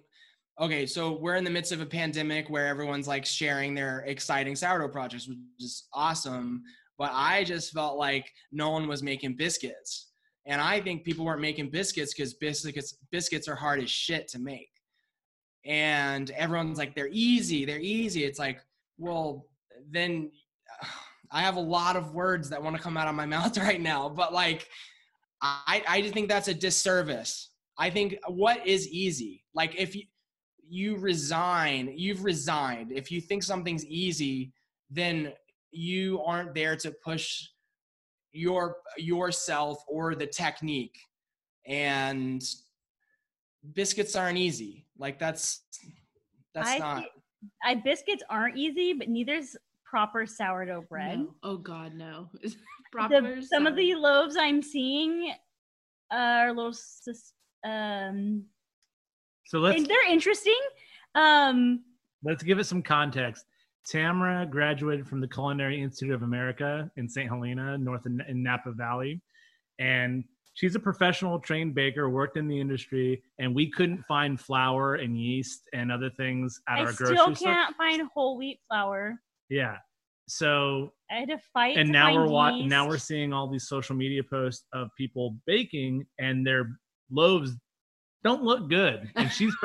okay, so we're in the midst of a pandemic where everyone's like sharing their exciting sourdough projects, which is awesome. But I just felt like no one was making biscuits. And I think people weren't making biscuits because biscuits biscuits are hard as shit to make. And everyone's like, they're easy, they're easy. It's like, well, then I have a lot of words that want to come out of my mouth right now, but like I, I just think that's a disservice. I think what is easy? Like if you you resign, you've resigned. If you think something's easy, then you aren't there to push your yourself or the technique. And biscuits aren't easy. Like that's that's I not thi- I biscuits aren't easy, but neither's proper sourdough bread. No. Oh God, no. The- some of the loaves I'm seeing are a little um So let's and they're interesting. Um let's give it some context. Tamara graduated from the Culinary Institute of America in St. Helena, north in, in Napa Valley, and she's a professional trained baker, worked in the industry, and we couldn't find flour and yeast and other things at I our grocery store. We still can't find whole wheat flour. Yeah. So I had to fight. and to now we're now we're seeing all these social media posts of people baking and their loaves don't look good. And she's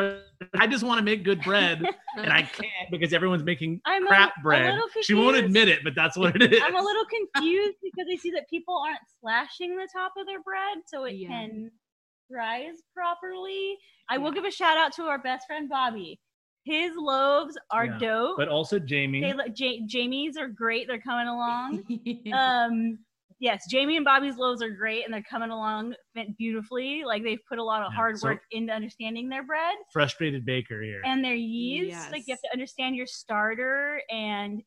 I just want to make good bread and I can't because everyone's making I'm crap a bread. little She won't admit it, but that's what it is. I'm a little confused because I see that people aren't slashing the top of their bread so it Yeah. can rise properly. I will give a shout out to our best friend Bobby. His loaves are Yeah, dope. but also Jamie. they look Ja- Jamie's are great. They're coming along. um yes jamie and bobby's loaves are great and they're coming along beautifully. Like they've put a lot of Yeah, hard so- work into understanding their bread. frustrated baker here. and their yeast. Like you have to understand your starter and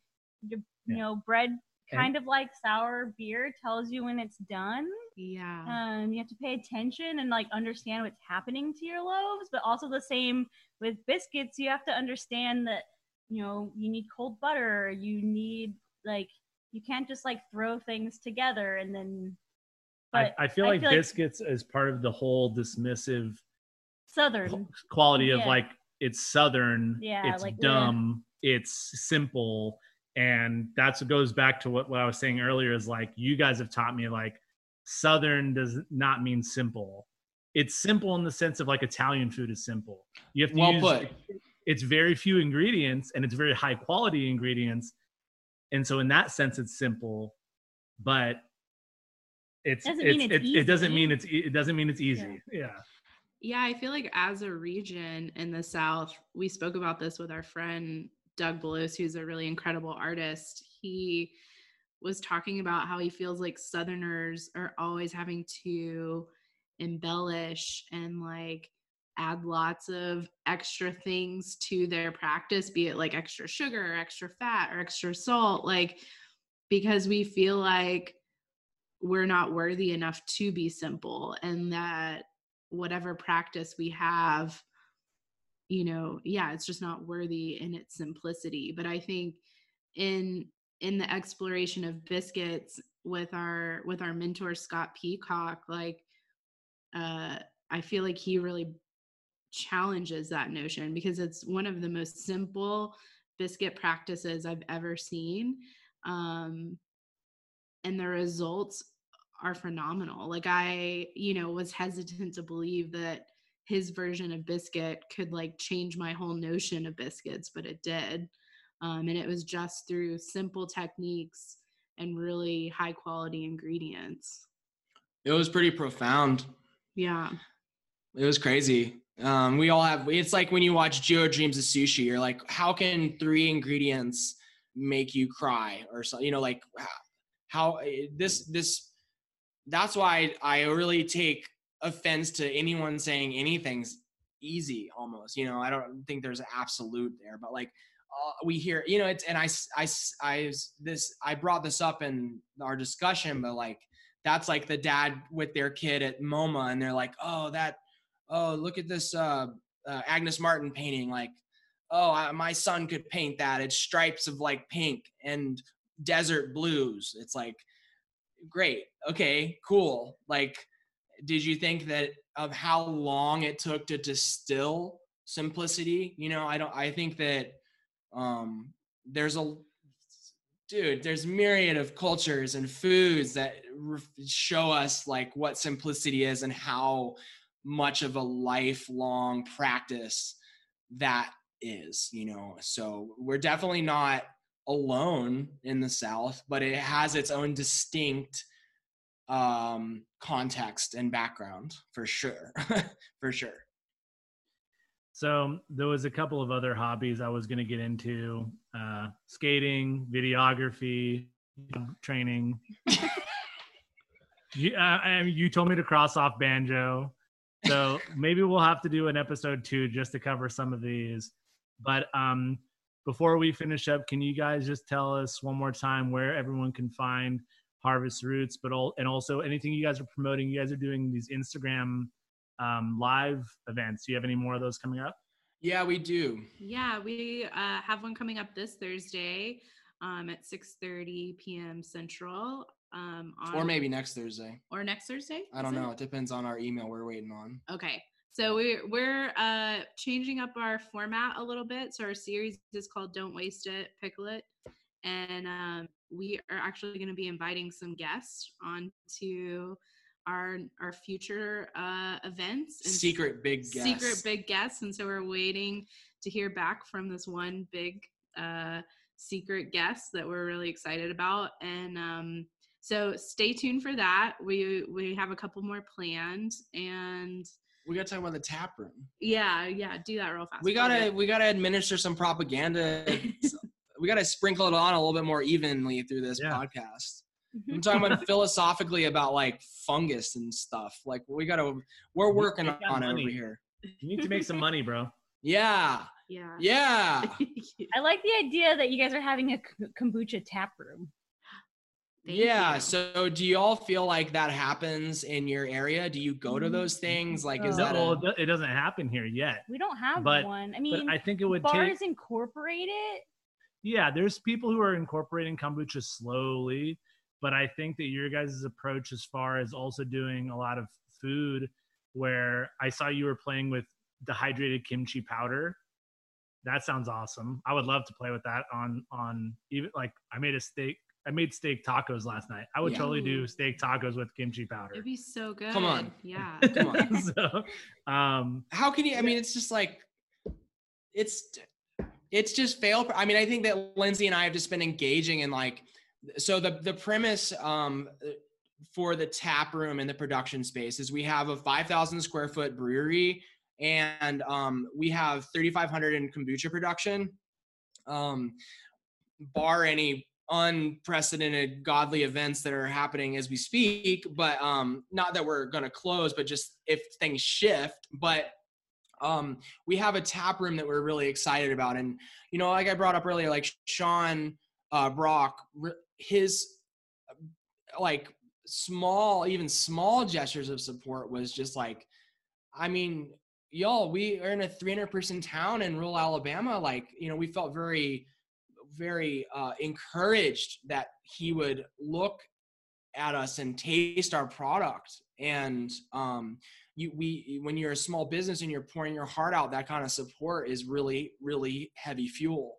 your, you know bread kind of like sour beer tells you when it's done. Yeah. um you have to pay attention and like understand what's happening to your loaves but also the same with biscuits. You have to understand that you know you need cold butter. You need like you can't just like throw things together and then but I, I feel I like feel like- biscuits is part of the whole dismissive southern quality of Yeah. like it's southern, Yeah, it's like, ugh. dumb, it's simple, and that's what goes back to what, what I was saying earlier is like you guys have taught me like southern does not mean simple. It's simple in the sense of like Italian food is simple. You have to Well use put. it's very few ingredients and it's very high quality ingredients. And so in that sense it's simple, but it's Doesn't it's, mean it's it, it doesn't mean it's e- it doesn't mean it's easy. yeah. Yeah, I feel like as a region in the South, we spoke about this with our friend Doug Belos, who's a really incredible artist. He was talking about how he feels like Southerners are always having to embellish and like add lots of extra things to their practice, be it like extra sugar or extra fat or extra salt, like because we feel like we're not worthy enough to be simple and that whatever practice we have you know yeah it's just not worthy in its simplicity. But i think in in the exploration of biscuits with our with our mentor scott peacock like uh i feel like he really challenges that notion because it's one of the most simple biscuit practices i've ever seen um and the results are phenomenal. Like I, you know, was hesitant to believe that his version of biscuit could like change my whole notion of biscuits, but it did. Um, and it was just through simple techniques and really high quality ingredients. It was pretty profound. Yeah. It was crazy. Um, we all have. It's like when you watch Jiro Dreams of Sushi. You're like, how can three ingredients make you cry, or so? You know, like how, eh, this this. That's why I really take offense to anyone saying anything's easy. Almost, you know, I don't think there's an absolute there, but like uh, we hear, you know, it's and I I I this I brought this up in our discussion, but like that's like the dad with their kid at MoMA, and they're like, oh that oh look at this uh, uh agnes martin painting like oh I, my son could paint that. It's stripes of like pink and desert blues. It's like great okay cool. Like did you think that of how long it took to distill simplicity? You know i don't i think that um there's a dude there's myriad of cultures and foods that show us like what simplicity is and how much of a lifelong practice that is you know? So we're definitely not alone in the south but it has its own distinct um context and background for sure for sure. So there was a couple of other hobbies I was going to get into: uh, skating, videography, training. you, uh, you told me to cross off banjo, so maybe we'll have to do an episode two just to cover some of these. But um, before we finish up, can you guys just tell us one more time where everyone can find Harvest Roots, but all, and also anything you guys are promoting? You guys are doing these Instagram um, live events. Do you have any more of those coming up? yeah we do Yeah, we uh, have one coming up this Thursday um, at 6:30 p.m. Central. Um, on, Or maybe next Thursday. or next Thursday. I don't is it? know. It depends on our email we're waiting on. Okay. So we're we're uh changing up our format a little bit. So our series is called Don't Waste It, Pickle It. And um we are actually going to be inviting some guests onto our our future uh events and Secret big guess. secret big guests. And so we're waiting to hear back from this one big uh secret guest that we're really excited about. And um so stay tuned for that. We we have a couple more planned and We gotta talk about the tap room. yeah, yeah, do that real fast. We gotta it. we gotta administer some propaganda. we gotta sprinkle it on a little bit more evenly through this Yeah. podcast. Mm-hmm. I'm talking about philosophically about like fungus and stuff. Like we gotta we're working We got on it over here. You need to make some money, bro. Yeah. Yeah. Yeah. I like the idea that you guys are having a kombucha tap room. Thank yeah. you. So do y'all feel like that happens in your area? Do you go to mm-hmm. those things? Like is No, that No, a, it doesn't happen here yet. We don't have But- one. I But mean, I think it would bars take. incorporate it. Yeah, there's people who are incorporating kombucha slowly, but I think that your guys' approach, as far as also doing a lot of food, where I saw you were playing with dehydrated kimchi powder. That sounds awesome. I would love to play with that on on even like I made a steak. I made steak tacos last night. I would Yeah. totally do steak tacos with kimchi powder. It'd be so good. Come on. Yeah. come on. so, um, how can you i mean it's just like it's it's just fail i mean i think that lindsay and i have just been engaging in like so the the premise um for the tap room and the production space is we have a 5000 square foot brewery and um we have 3500 in kombucha production um bar any unprecedented godly events that are happening as we speak but um not that we're going to close but just if things shift but um we have a tap room that we're really excited about. And you know like i brought up earlier like sean uh brock his uh, like small even small gestures of support was just like i mean y'all we are in a 300 person town in rural alabama. Like you know we felt very very uh, encouraged that he would look at us and taste our product. And um, you we when you're a small business and you're pouring your heart out that kind of support is really really heavy fuel.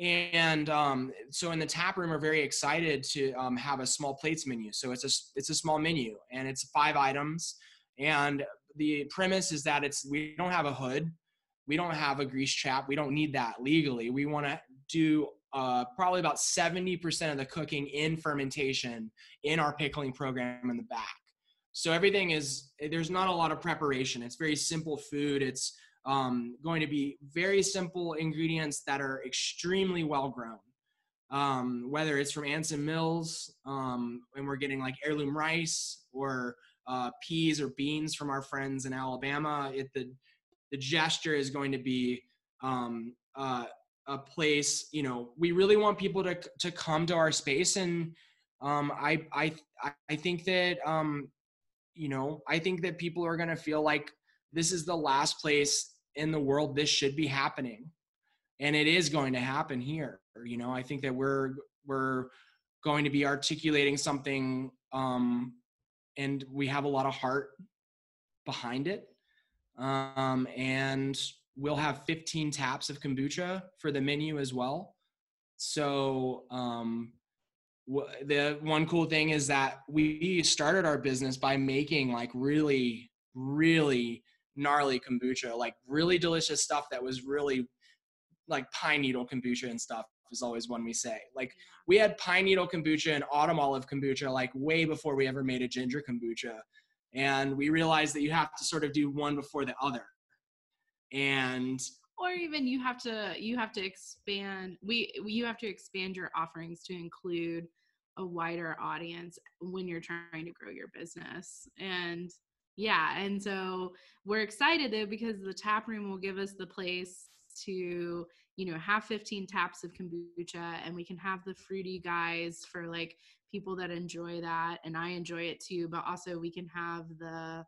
And um, so in the tap room we're very excited to um, have a small plates menu. So it's a it's a small menu and it's five items. And the premise is that it's we don't have a hood. We don't have a grease trap. We don't need that legally. We want to do uh, probably about 70% of the cooking in fermentation in our pickling program in the back. So everything is there's not a lot of preparation. It's very simple food. It's um, going to be very simple ingredients that are extremely well grown. Um, whether it's from anson mills um, and we're getting like heirloom rice or uh, peas or beans from our friends in alabama it, the, the gesture is going to be um, uh, a place you know we really want people to, to come to our space. And um, I, I i think that um, you know i think that people are going to feel like this is the last place in the world this should be happening. And it is going to happen here. You know i think that we're we're going to be articulating something um and we have a lot of heart behind it. Um and we'll have 15 taps of kombucha for the menu as well. So um wh- the one cool thing is that we started our business by making like really really gnarly kombucha like really delicious stuff that was really like pine needle kombucha and stuff is always one we say. Like we had pine needle kombucha and autumn olive kombucha like way before we ever made a ginger kombucha. And we realized that you have to sort of do one before the other and or even you have to you have to expand we you have to expand your offerings to include a wider audience when you're trying to grow your business. And yeah and so we're excited though because the tap room will give us the place to you know have 15 taps of kombucha and we can have the fruity guys for like people that enjoy that and i enjoy it too but also we can have the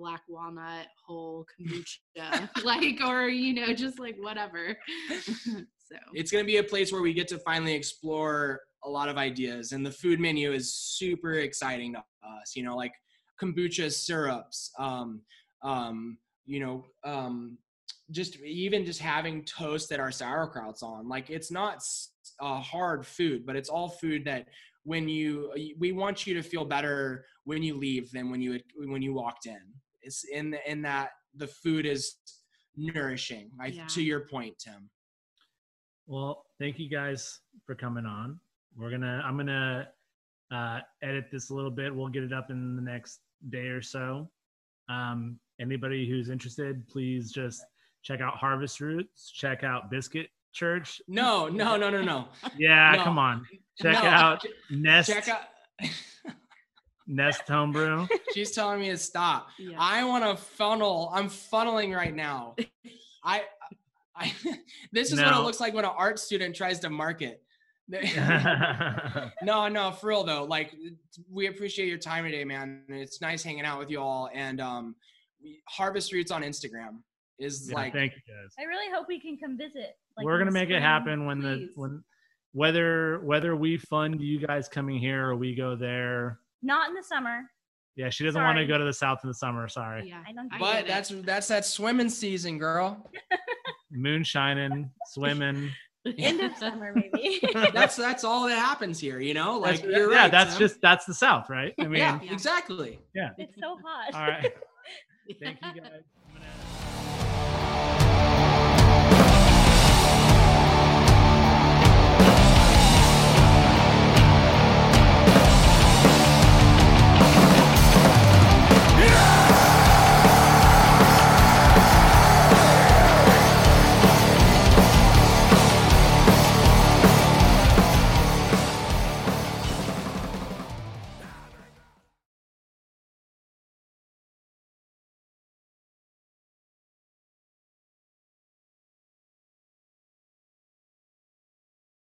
black walnut whole kombucha like or you know just like whatever so it's going to be a place where we get to finally explore a lot of ideas, and the food menu is super exciting to us. You know, like kombucha syrups, um, um, you know, um, just even just having toast that our sauerkraut's on. Like it's not a hard food, but it's all food that when you we want you to feel better when you leave than when you when you walked in. It's in the, in that the food is nourishing. I, Yeah. To your point, Tim. Well, thank you guys for coming on. We're gonna I'm gonna uh, edit this a little bit. We'll get it up in the next day or so. Um, anybody who's interested, please just check out Harvest Roots. Check out Biscuit Church. No, no, no, no, no. Yeah, No. come on. Check No, out ch- Nest Check out. Nest Homebrew. She's telling me to stop. Yeah. I want to funnel. I'm funneling right now. I, I. This is what it looks like when an art student tries to market. no, no, for real though. Like, we appreciate your time today, man. It's nice hanging out with you all. And um, Harvest Roots on Instagram is Yeah, like, thank you guys. I really hope we can come visit. like, We're gonna the make it happen when the when whether whether we fund you guys coming here or we go there. Not in the summer. Yeah, she doesn't want to go to the south in the summer. Sorry. Yeah. I don't. I but get it. that's that's that swimming season, girl. Moonshining, swimming. End of summer, maybe. That's that's all that happens here, you know. Like, That's- you're yeah, right. that's Tim. just that's the south, right? I mean, yeah, Yeah. exactly. yeah. it's so hot. All right. Thank you guys.